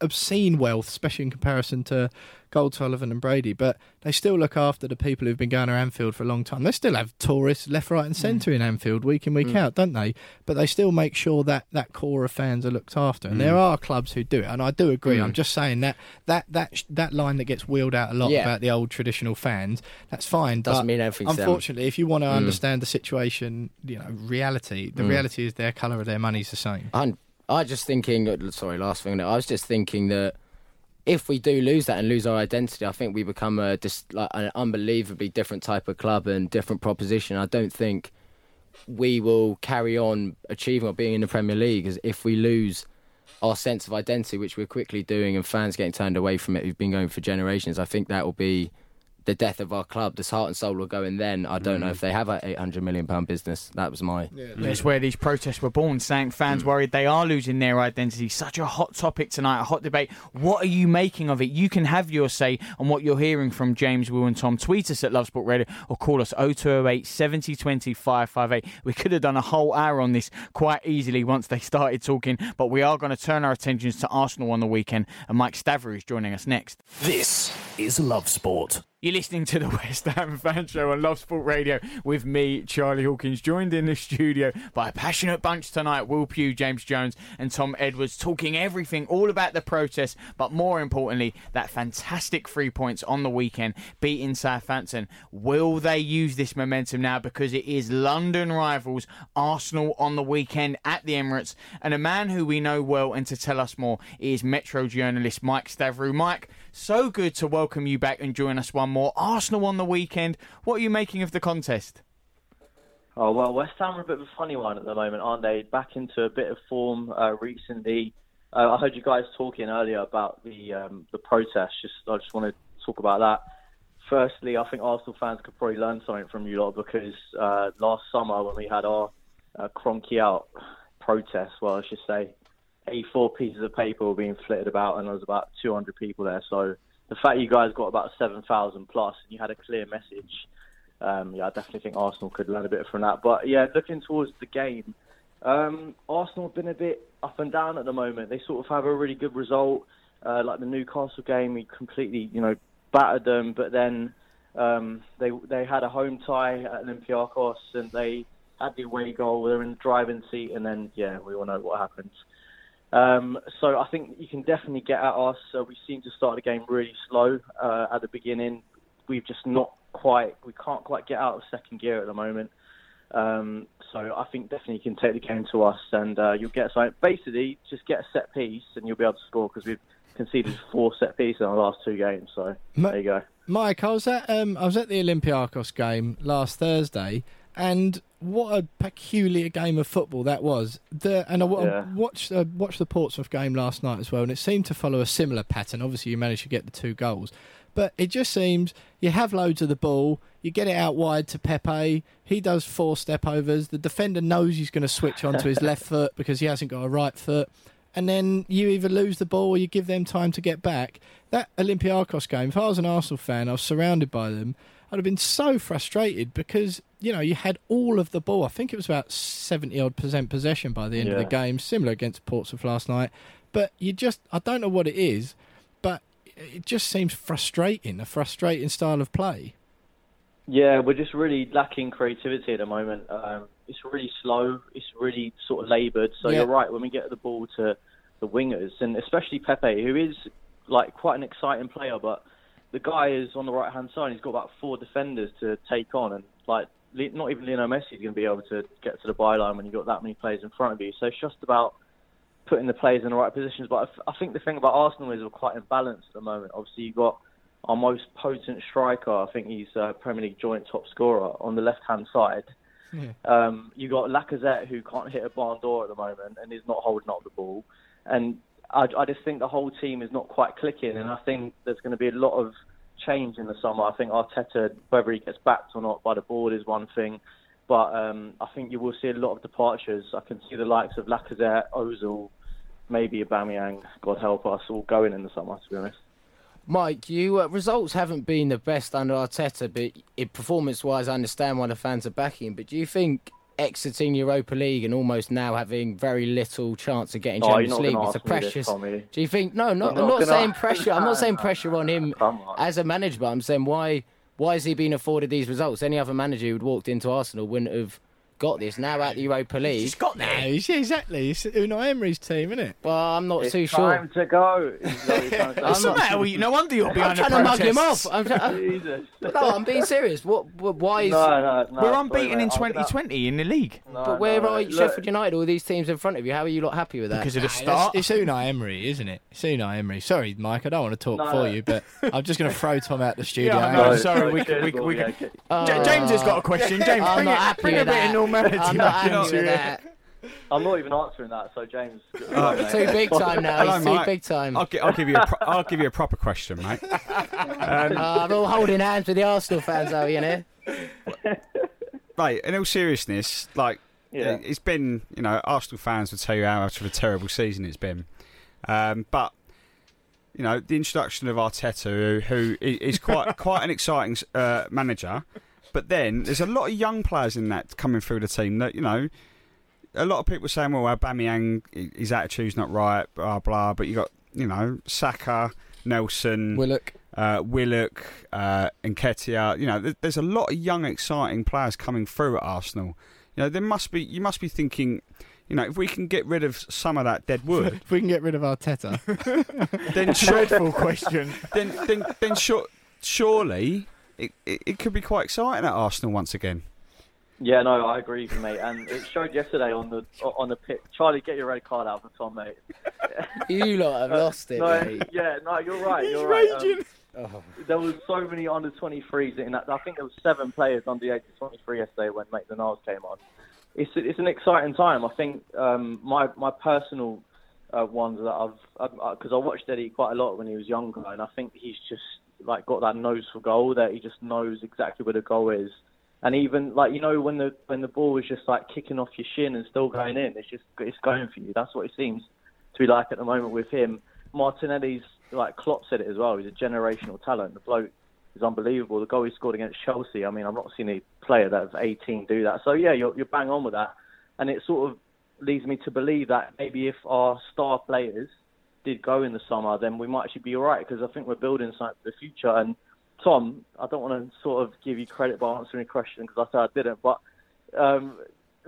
obscene wealth, especially in comparison to Gold, Sullivan, and Brady. But they still look after the people who've been going to Anfield for a long time. They still have tourists left, right, and mm. centre mm. in Anfield week in, week mm. out, don't they? But they still make sure that that core of fans are looked after. And mm. there are clubs who do it, and I do agree. I'm mm. just saying that that that that line that gets wheeled out a lot yeah. about the old traditional fans. That's fine. Doesn't mean everything. Unfortunately, if you want to mm. understand the situation, you know, reality. The reality is their colour of their money's the same. I was just thinking. Sorry, last thing. I was just thinking that if we do lose that and lose our identity, I think we become a just like an unbelievably different type of club and different proposition. I don't think we will carry on achieving or being in the Premier League as if we lose our sense of identity, which we're quickly doing, and fans getting turned away from it who've been going for generations. I think that will be the death of our club. This heart and soul will go in then. I don't know mm. if they have a 800 million pound business. That was my. That's where these protests were born, saying fans mm. worried they are losing their identity. Such a hot topic tonight, a hot debate. What are you making of it? You can have your say on what you're hearing from James, Will, and Tom. Tweet us at Love Sport Radio or call us 0208 70 20 558. We could have done a whole hour on this quite easily once they started talking, but we are going to turn our attentions to Arsenal on the weekend, and Mike Staver is joining us next. This is Love Sport. You're listening to the *laughs* West Ham Fan Show on Love Sport Radio with me, Charlie Hawkins, joined in the studio by a passionate bunch tonight Will Pugh, James Jones, and Tom Edwards, talking everything all about the protest, but more importantly, that fantastic three points on the weekend, beating Southampton. Will they use this momentum now? Because it is London rivals Arsenal on the weekend at the Emirates, and a man who we know well and to tell us more is Metro journalist Mike Stavrou. Mike, so good to welcome you back and join us one more. Arsenal on the weekend. What are you making of the contest? Oh well, West Ham are a bit of a funny one at the moment, aren't they? Back into a bit of form uh, recently. Uh, I heard you guys talking earlier about the um, the protest. Just I just want to talk about that. Firstly, I think Arsenal fans could probably learn something from you lot because uh, last summer when we had our uh, Kroenke out protest, well, I should say, 84 pieces of paper were being flitted about, and there was about 200 people there. So the fact you guys got about 7,000 plus, and you had a clear message, um, yeah, I definitely think Arsenal could learn a bit from that. But yeah, looking towards the game, um, Arsenal have been a bit up and down at the moment. They sort of have a really good result, uh, like the Newcastle game. We completely, you know, battered them, but then um, they they had a home tie at Olympiacos, and they had the away goal. They're in the driving seat, and then yeah, we all know what happens. Um, so I think you can definitely get at us. So we seem to start the game really slow uh, at the beginning. We've just not quite, we can't quite get out of second gear at the moment. Um, so I think definitely you can take the game to us, and uh, you'll get something. Basically, just get a set piece, and you'll be able to score because we've conceded four set pieces in our last two games. So Ma- there you go. Mike, I was at um, I was at the Olympiacos game last Thursday, and what a peculiar game of football that was. The and I, Yeah. watched uh, watched the Portsmouth game last night as well, and it seemed to follow a similar pattern. Obviously, you managed to get the two goals, but it just seems you have loads of the ball, you get it out wide to Pepe. He does four step overs. The defender knows he's going to switch onto his left *laughs* foot because he hasn't got a right foot. And then you either lose the ball or you give them time to get back. That Olympiacos game, if I was an Arsenal fan, I was surrounded by them. I'd have been so frustrated because you know you had all of the ball. I think it was about seventy odd percent possession by the end of the game, similar against Portsmouth last night. But you just, I don't know what it is, but it just seems frustrating, a frustrating style of play. Yeah, we're just really lacking creativity at the moment. Um, it's really slow. It's really sort of laboured. So Yeah. you're right. When we get the ball to the wingers, and especially Pepe, who is like quite an exciting player, but the guy is on the right hand side. He's got about four defenders to take on, and like not even Lionel Messi is going to be able to get to the byline when you've got that many players in front of you. So it's just about putting the players in the right positions. But I, f- I think the thing about Arsenal is we're quite imbalanced at the moment. Obviously, you've got our most potent striker. I think he's uh, Premier League joint top scorer on the left hand side. Um, you got Lacazette who can't hit a barn door at the moment and is not holding up the ball. And I, I just think the whole team is not quite clicking. And I think there's going to be a lot of change in the summer. I think Arteta, whether he gets backed or not by the board, is one thing. But um, I think you will see a lot of departures. I can see the likes of Lacazette, Ozil, maybe Aubameyang, God help us, all going in the summer. To be honest. Mike, you uh, results haven't been the best under Arteta, but performance-wise, I understand why the fans are backing him. But do you think exiting Europa League and almost now having very little chance of getting Oh, Champions not League gonna a me this, precious? Do you think? No, not, You're I'm not not saying pressure. I'm not saying pressure on him on. as a manager, but I'm saying why? Why is he been afforded these results? Any other manager who'd walked into Arsenal wouldn't have got this. Now at the Europa League, He's got now. yeah, exactly. It's Unai Emery's team, isn't it? well, I'm not It's too sure. time to go. Is what he's *laughs* trying to say. What's the not- matter with you? No wonder you're behind. I'm behind the trying to mug him off. I'm try- *laughs* Jesus. *laughs* no, I'm being serious. What? what why is? No, no, no. We're unbeaten mate. in 2020 in the league No, But where no, are look, Sheffield United? All these teams in front of you. How are you not happy with that? because of the start. It's, it's Unai Emery, isn't it? It's Unai Emery. Sorry, Mike, I don't want to talk No, for no. you, but I'm just going to throw Tom out the studio. Yeah, I Hang know, on. No, sorry, we can- we cheers, can- we yeah, can- okay. J- James has got a question. James, bring, it, happy bring a with bit that. of normality I'm not back happy into with it. that. I'm not even answering that. So James, *laughs* Oh. Too big time now. Hello, He's too mate. big time. I'll, gi- I'll give you a pro- I'll give you a proper question, mate. *laughs* Um, Oh, I'm all holding hands with the Arsenal fans, are you know? *laughs* mate, in all seriousness, like Yeah. it's been, you know, Arsenal fans will tell you how much of a terrible season it's been, um, but you know, the introduction of Arteta, who, who i- is quite quite an exciting uh, manager, but then there's a lot of young players in that coming through the team that you know. A lot of people saying, "Well, Aubameyang, his attitude's not right," blah blah. But you got, you know, Saka, Nelson, Willock. uh, Willock, uh, Nketiah. You know, there- there's a lot of young, exciting players coming through at Arsenal. You know, there must be. You must be thinking. You know, if we can get rid of some of that dead wood, *laughs* If we can get rid of Arteta, *laughs* then Dreadful question. *laughs* then then then sure, surely it, it it could be quite exciting at Arsenal once again. Yeah, no, I agree with you, mate. And it showed yesterday on the on the pitch. Charlie, get your red card out for Tom, mate. *laughs* You lot have lost it, no, mate. yeah, no, you're right. You're right. Um, There was so many under 23s in that. I think there was seven players under the age of 23 yesterday when Maitland Niles came on. It's it's an exciting time. I think um, my my personal uh, ones that I've because I watched Eddie quite a lot when he was younger, and I think he's just like got that nose for goal that he just knows exactly where the goal is. And even like you know when the when the ball is just like kicking off your shin and still going in, it's just it's going for you. That's what it seems to be like at the moment with him. Martinelli's like Klopp said it as well. He's a generational talent. The bloke is unbelievable. The goal he scored against Chelsea. I mean, I've not seen a player that of 18 do that. So yeah, you're you're bang on with that, and it sort of leads me to believe that maybe if our star players did go in the summer, then we might actually be all right because I think we're building something for the future. And Tom, I don't want to sort of give you credit by answering a question because I said I didn't, but um,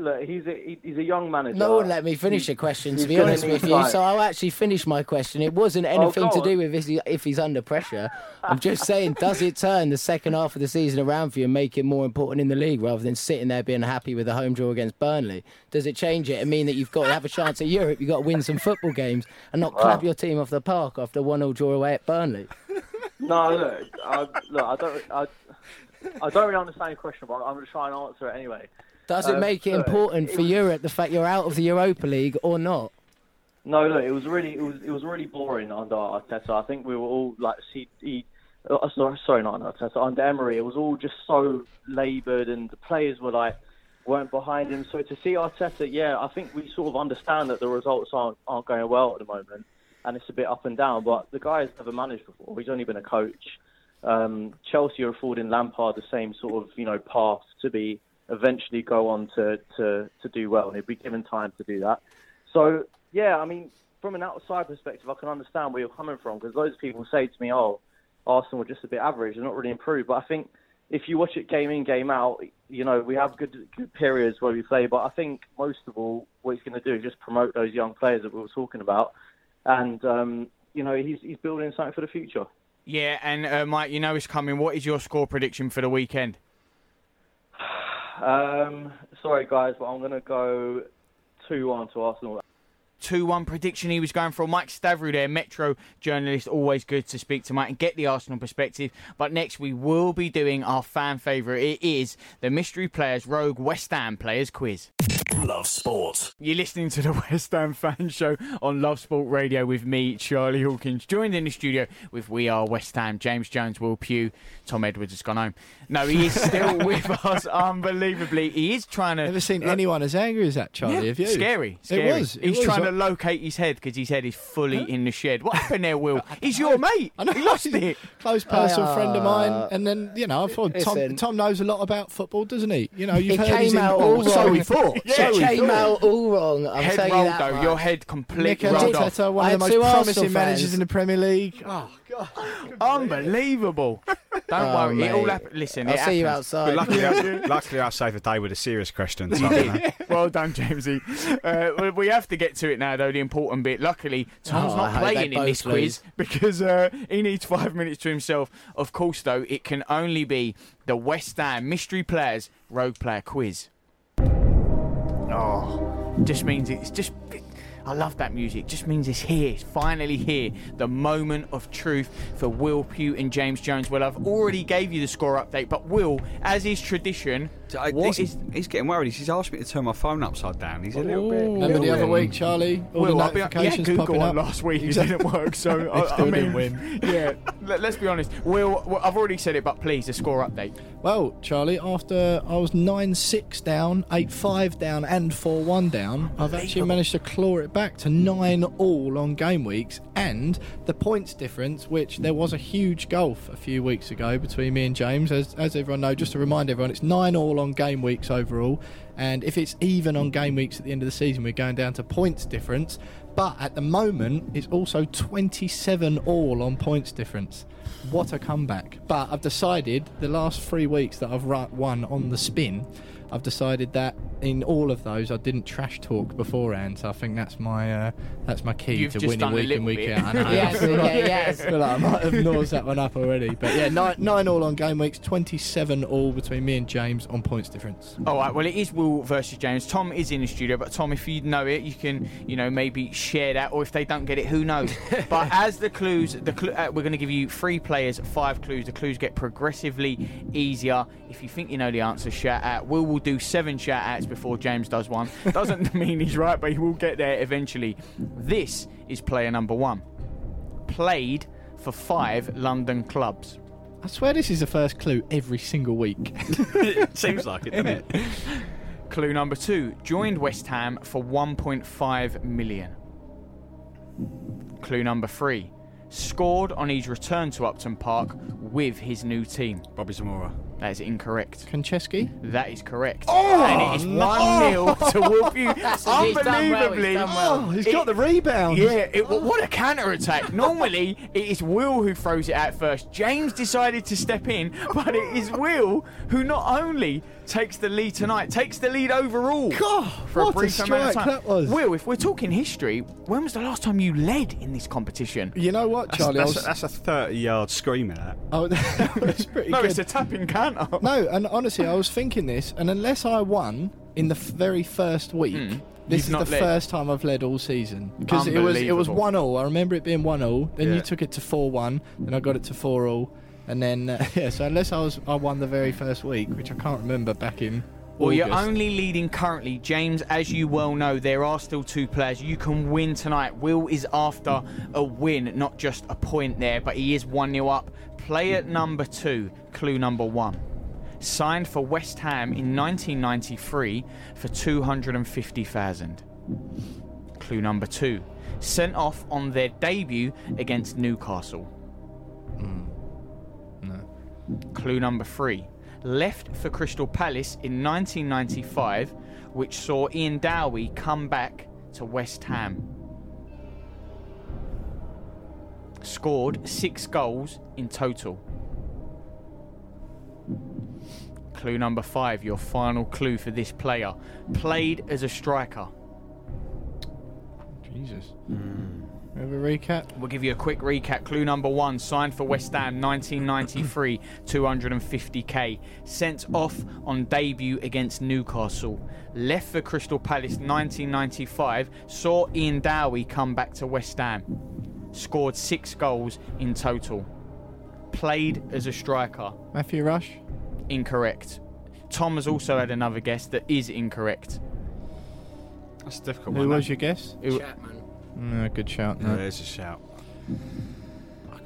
look, he's a he- he's a young manager. No one let me finish a question, to be honest with you. So I'll actually finish my question. It wasn't Oh, anything go to do with if, he, if he's under pressure. I'm just saying, does it turn the second half of the season around for you and make it more important in the league rather than sitting there being happy with a home draw against Burnley? Does it change it and mean that you've got to have a chance at Europe? You've got to win some football games and not clap your team off the park after one 0 draw away at Burnley? No, look, I, look, I don't, I, I don't really understand your question, but I'm going to try and answer it anyway. Does it Um, make it look, important it for was- Europe the fact you're out of the Europa League or not? No, look, it was really, it was, it was really boring under Arteta. I think we were all like, see, he, uh, sorry, sorry, not under Arteta, under Emery. It was all just so laboured, and the players were like, weren't behind him. So to see Arteta, yeah, I think we sort of understand that the results aren't aren't going well at the moment, and it's a bit up and down. But the guy has never managed before. He's only been a coach. Um, Chelsea are affording Lampard the same sort of you know path to be eventually go on to to to do well, and he'd be given time to do that. So yeah, I mean, from an outside perspective, I can understand where you're coming from because loads of people say to me, "Oh, Arsenal were just a bit average; they're not really improved." But I think if you watch it game in, game out, you know, we have good good periods where we play. But I think most of all, what he's going to do is just promote those young players that we were talking about, and um, you know, he's he's building something for the future. Yeah, and uh, Mike, you know it's coming. What is your score prediction for the weekend? *sighs* *sighs* Um, sorry, guys, but I'm going to go two one to Arsenal. 2 1 prediction he was going for. Mike Stavrou there, Metro journalist. Always good to speak to Mike and get the Arsenal perspective. But next, we will be doing our fan favourite. It is the Mystery Players Rogue West Ham Players Quiz. Love sport. You're listening to the *laughs* West Ham Fan Show on Love Sport Radio with me, Charlie Hawkins, joined in the studio with We Are West Ham, James Jones, Will Pugh, Tom Edwards has gone home. No, he is still *laughs* with us, unbelievably. He is trying to. never seen anyone as angry as that, Charlie. Yeah, have you? Scary, scary. It was. It He's was. trying to locate his head because his head is fully in the shed. What happened there, Will? *laughs* He's your mate. I know. He lost it. Close personal Ah. friend of mine, and then you know I thought Tom, Tom knows a lot about football, doesn't he? You know, you've It heard his came out input. all So wrong. we thought. Yeah, so it came out all wrong. I'm head telling you rolled that though. much. Your head completely Mikel rolled off. Arteta, one I of the most promising Arsenal managers fans. in the Premier League. Oh God! Unbelievable. Don't Oh, worry. It all mate. happened. Listen, I'll it see you happens. But outside. luckily, I, *laughs* luckily, I saved the day with a serious question. So, you well done, Jamesy. Uh, we- we have to get to it now, though. The important bit. Luckily, Tom's Oh, not hope playing in both this quiz because uh, he needs five minutes to himself. Of course, though, it can only be the West Ham Mystery Players Rogue Player Quiz. Oh, just means it's just. I love that music. Just means it's here. It's finally here. The moment of truth for Will Pugh and James Jones. Well, I've already gave you the score update, but Will, as is tradition, I- What he's, is- he's getting worried. He's asked me to turn my phone upside down. He's a little bit. Remember the other week, Charlie? All the Well, I'll be- notifications yeah, Google popping one up last week. Exactly. *laughs* It didn't work, *laughs* so They I, I still mean, didn't win. *laughs* yeah. Let, us be honest. Will, well, I've already said it, but please, a score update. Well, Charlie, after I was 9 6 down, 8 5 down, and 4 1 down, I've actually managed to claw it back to 9 all on game weeks. And the points difference, which there was a huge gulf a few weeks ago between me and James, as, as everyone knows, just to remind everyone, it's 9 all on game weeks overall. And if it's even on game weeks at the end of the season, we're going down to points difference. But at the moment, it's also 27 all on points difference. What a comeback. But I've decided the last three weeks that I've won on the spin, I've decided that in all of those I didn't trash talk beforehand. So I think that's my uh, that's my key You've to winning week in week out. I *laughs* know. Yes, like- yeah, yes. *laughs* I like I might have nosed that one up already. But yeah, nine, nine all on game weeks, 27 all between me and James on points difference. All right. Well, it is Will versus James. Tom is in the studio, but Tom, if you know it, you can, you know, maybe share that, or if they don't get it, who knows? *laughs* but as the clues, the clu- uh, we're going to give you three players, five clues. The clues get progressively easier. If you think you know the answer, shout out. Will will do seven shout outs before James does one. Doesn't *laughs* mean he's right, but he will get there eventually. This is player number one. Played for five London clubs. I swear this is the first clue every single week. *laughs* Seems like it, doesn't it? *laughs* Clue number two joined West Ham for 1.5 million. Clue number three scored on his return to Upton Park with his new team. Bobby Zamora. That is incorrect. Konchesky? That is correct. Oh! and it is *laughs* 1 0 to Will Pugh. he's done well, he's Unbelievably. done well. Oh, he's got the rebound. Yeah, it, what a counter attack. Normally, it is Will who throws it out first. James decided to step in, but it is Will who not only takes the lead tonight, takes the lead overall. God, for what a a brief amount of strike time. that was. Will, if we're talking history, when was the last time you led in this competition? You know what, Charlie? I that's, was, that's a 30 yard screamer, that. oh, *laughs* that was pretty No, good. it's a tapping No, and honestly, I was thinking this, and unless I won in the f- very first week, this Hmm. You've is the led. first time I've led all season because it was it was one all. I remember it being one all. Then Yeah. you took it to four one, then I got it to four all, and then uh, *laughs* yeah. So unless I was I won the very first week, which I can't remember back in. Well, you're only leading currently. James, as you well know, there are still two players. You can win tonight. Will is after a win, not just a point there, but he is 1 0 up. Player number two, clue number one. Signed for West Ham in 1993 for 250,000. Clue number two. Sent off on their debut against Newcastle. Hmm. Clue number three. Left for Crystal Palace in 1995, which saw Ian Dowie come back to West Ham. Scored six goals in total. Clue number five, your final clue for this player. Played as a striker. Jesus. Hmm. Have a recap. We'll give you a quick recap. Clue number one, signed for West Ham 1993, 250k. *coughs* Sent off on debut against Newcastle. Left for Crystal Palace 1995, saw Ian Dowie come back to West Ham. Scored six goals in total. Played as a striker. Matthew Rush. Incorrect. Tom has also had another guess that is incorrect. That's a difficult Who one. was your guess? Who- Chapman. No, good shout. No, No. there's a shout.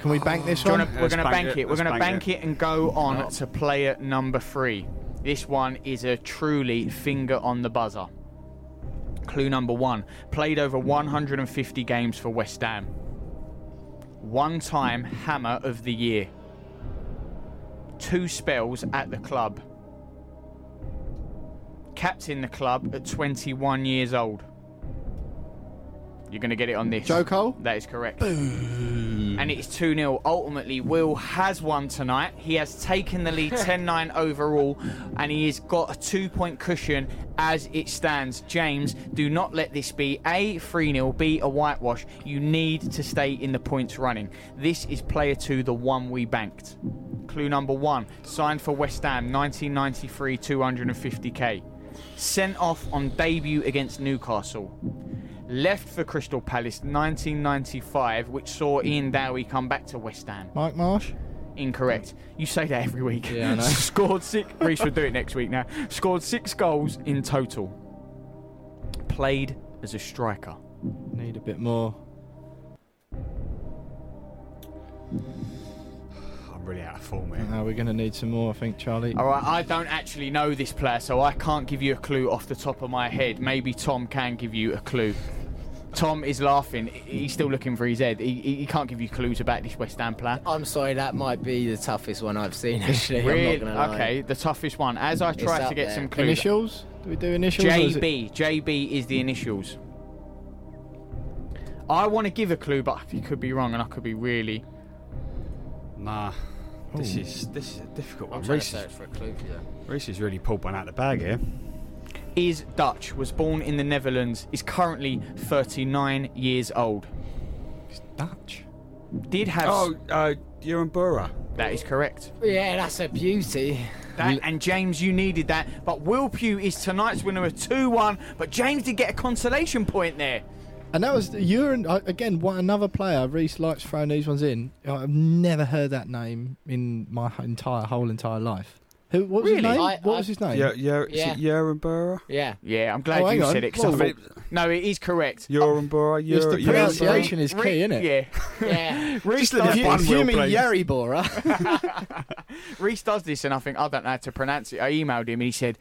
Can we bank this Do you one? wanna- we're Let's going to bank bank it, it. We're let's going to bank bank it and go on to player number three. This one is a truly finger on the buzzer. Clue number one played over 150 games for West Ham. One time Hammer of the Year. Two spells at the club. Captain the club at 21 years old. You're going to get it on this. Joe Cole? That is correct. And it's 2 0. Ultimately, Will has won tonight. He has taken the lead *laughs* 10 9 overall, and he has got a two point cushion as it stands. James, do not let this be A, 3 0, B, a whitewash. You need to stay in the points running. This is player two, the one we banked. Clue number one signed for West Ham 1993, 250k. Sent off on debut against Newcastle left for Crystal Palace 1995, which saw Ian Dowie come back to West Ham. Mike Marsh. Incorrect. You say that every week. Yeah, I know. *laughs* Scored six. Reese will do it next week now. Scored six goals in total. Played as a striker. Need a bit more. I'm really out of form here. Uh, we're going to need some more, I think, Charlie. All right, I don't actually know this player, so I can't give you a clue off the top of my head. Maybe Tom can give you a clue. Tom is laughing. He's still looking for his head. He, he he can't give you clues about this West Ham player. I'm sorry, that might be the toughest one I've seen. *laughs* Actually, Really? I'm not gonna lie. Okay, the toughest one. As I try to get there. some clues. Initials? Do we do initials? or is JB. JB is the initials. I want to give a clue, but I could be wrong, and I could be really. Nah. This Ooh. is this is a difficult I'm one. trying Reese, to search for a clue for you. Reese has really pulled one out of the bag here. Is Dutch, was born in the Netherlands, is currently 39 years old. It's Dutch. Did have. Oh, uh, Jeroen Boere. That is correct. Yeah, that's a beauty. That, and James, you needed that. But Will Pugh is tonight's winner of 2 1. But James did get a consolation point there. And that was Jeroen uh, again. One another player. Reese likes throwing these ones in. I've never heard that name in my entire whole entire life. Who? What was Really? his name? I- what I- was his name? Yeah, yeah, is Yeah. it Jeroen Boere? Yeah. Yeah, I'm glad Oh, you on. said it. 'cause I Well, thought- no, it is correct. Jeroen Boere. Yes, the Ewan- Jeroen Boere. pronunciation is key, isn't it? Yeah. *laughs* Yeah. Reese does, me If you, one you mean please. Reese does this, and I think I don't know how to pronounce it. I emailed him, and he said,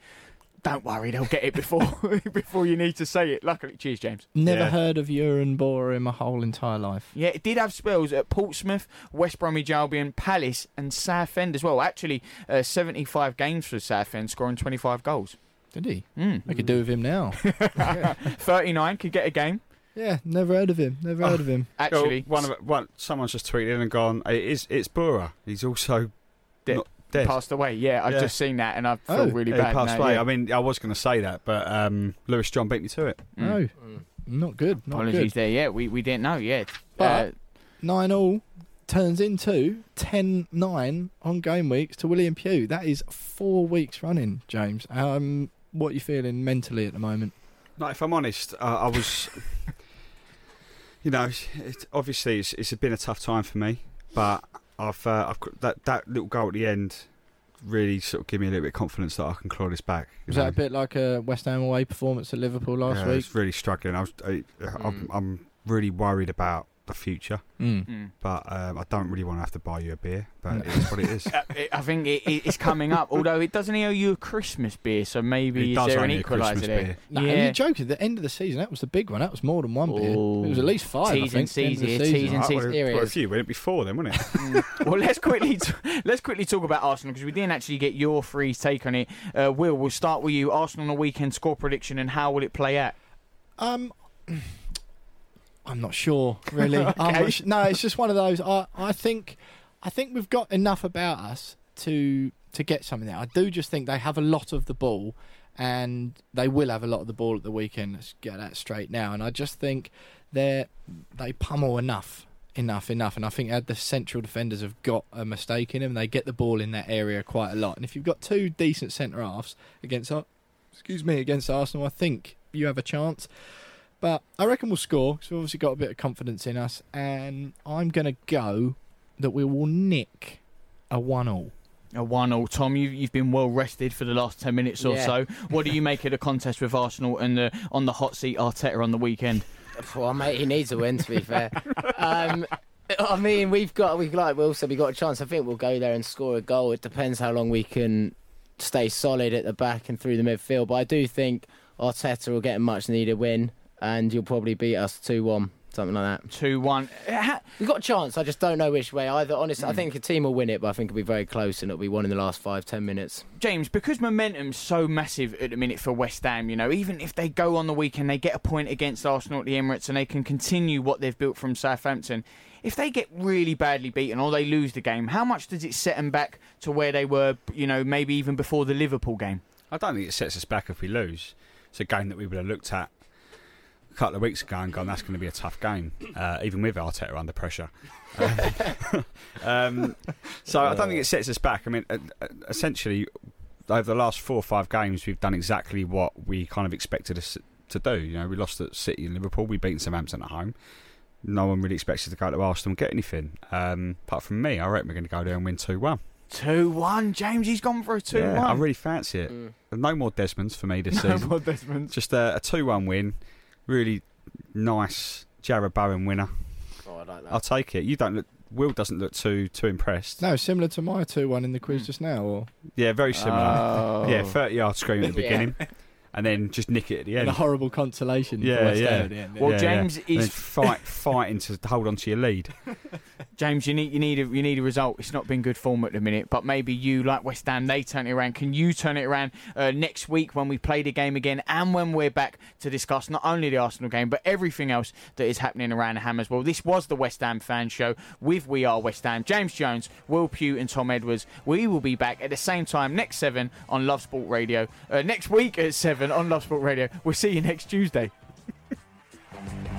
"Don't worry, they'll get it before *laughs* before you need to say it." Luckily, cheers, James. never Yeah. heard of Jeroen Boere in my whole entire life. Yeah, it did have spells at Portsmouth, West Bromwich Albion, Palace, and Southend as well. Actually, uh, 75 games for Southend, scoring 25 goals. Did he? Mm. I could do with him now. *laughs* *laughs* 39 could get a game. yeah, never heard of him. Never heard of him. Actually, Well, one of one, someone's just tweeted in and gone. It is. It's Boere. He's also Dead. passed away. Yeah, I've Yeah. just seen that, and I feel Oh. really Yeah, he bad. passed now, away. yeah. I mean, I was going to say that, but um, Lewis John beat me to it. Mm. No, Mm. not good. Not Apologies good. there. Yeah, we, we didn't know yet. But- Uh, Nine all turns into 10-9 on game weeks to William Pugh. That is four weeks running, James. Um, what are you feeling mentally at the moment? No, if I'm honest, uh, I was. *laughs* you know, it, obviously it's, it's been a tough time for me, but I've, uh, I've that that little goal at the end really sort of give me a little bit of confidence that I can claw this back. Was that a bit like a West Ham away performance at Liverpool last yeah, I week? was really struggling. I was, I, I'm, Mm. I'm really worried about the future, Mm. mm. but um, I don't really want to have to buy you a beer. But No. it is what it is. *laughs* Uh, I think it, it- it's coming up. Although it doesn't owe you a Christmas beer, so maybe It is does there owe an a equaliser Christmas there? beer. No, yeah. you're joking. The end of the season, that was the big one. That was more than one beer. Oh. It was at least five. I T's think, and at the end C's here, season. T's and Right, C's. well, Here it well, a is. few went it before then, wasn't it? *laughs* well, let's quickly t- let's quickly talk about Arsenal because we didn't actually get your free take on it. Uh, Will, we'll start with you. Arsenal on the weekend score prediction and how will it play out? Um, *clears throat* I'm not sure, really. *laughs* Okay. not su- no, it's just one of those. I, I think, I think we've got enough about us to to get something there. I do just think they have a lot of the ball, and they will have a lot of the ball at the weekend. Let's get that straight now. And I just think they they pummel enough, enough, enough. And I think the central defenders have got a mistake in them. They get the ball in that area quite a lot. And if you've got two decent centre halves against, excuse me, against Arsenal, I think you have a chance. But I reckon we'll score because we've obviously got a bit of confidence in us, and I'm going to go that we will nick a one-all. A one all. Tom, you, you've been well rested for the last ten minutes or Yeah. so. *laughs* What do you make of the contest with Arsenal and the on the hot seat Arteta on the weekend? Well, mate, he needs a win. To be fair, um, I mean, we've got we've like Will said, we got a chance. I think we'll go there and score a goal. It depends how long we can stay solid at the back and through the midfield. But I do think Arteta will get a much needed win, and you'll probably beat us two one, something like that. Two one. We've got a chance. I just don't know which way either. Honestly, I Mm. think a team will win it, but I think it'll be very close, and it'll be one in the last five ten minutes. James, because momentum's so massive at the minute for West Ham, you know, even if they go on the weekend, they get a point against Arsenal at the Emirates and they can continue what they've built from Southampton. If they get really badly beaten or they lose the game, how much does it set them back to where they were, you know, maybe even before the Liverpool game? I don't think it sets us back if we lose. It's a game that we would have looked at a couple of weeks ago and gone, that's going to be a tough game, uh, even with Arteta under pressure. Um, *laughs* um, so I don't think it sets us back. I mean, essentially, over the last four or five games, we've done exactly what we kind of expected us to do. You know, we lost at City and Liverpool, we beat Southampton at home. no one really expects us to go to Arsenal and get anything. Um, apart from me, I reckon we're going to go there and win 2 1. 2 1. James, he's gone for a 2 Yeah, 1. I really fancy it. No more Desmonds for me this *laughs* No season. No more Desmonds. Just a, a 2 1 win. Really nice Jarrod Bowen winner. Oh, I like that. I'll take it. You don't look. Will doesn't look too too impressed. No, similar to my 2 1 in the quiz hmm. just now. Or Yeah, very similar. Oh. Yeah, 30 yard scream at the *laughs* Yeah. beginning, and then just nick it at the and end. a horrible consolation. Yeah, West yeah. At the end. Well, Yeah, James yeah. Is- then fight fighting to hold on to your lead. *laughs* James, you need you need a you need a result. It's not been good form at the minute, but maybe you like West Ham, they turn it around. Can you turn it around uh, next week when we play the game again, and when we're back to discuss not only the Arsenal game but everything else that is happening around the Ham as well? This was the West Ham fan show with We Are West Ham. James Jones, Will Pugh, and Tom Edwards. We will be back at the same time next seven on Love Sport Radio. Uh, next week at seven on Love Sport Radio. We'll see you next Tuesday. *laughs*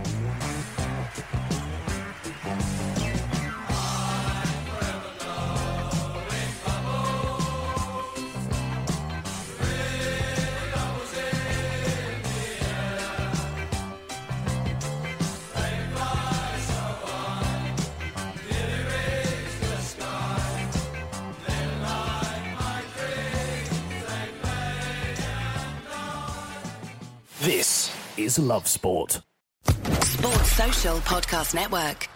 is Love Sport. Sports Social Podcast Network.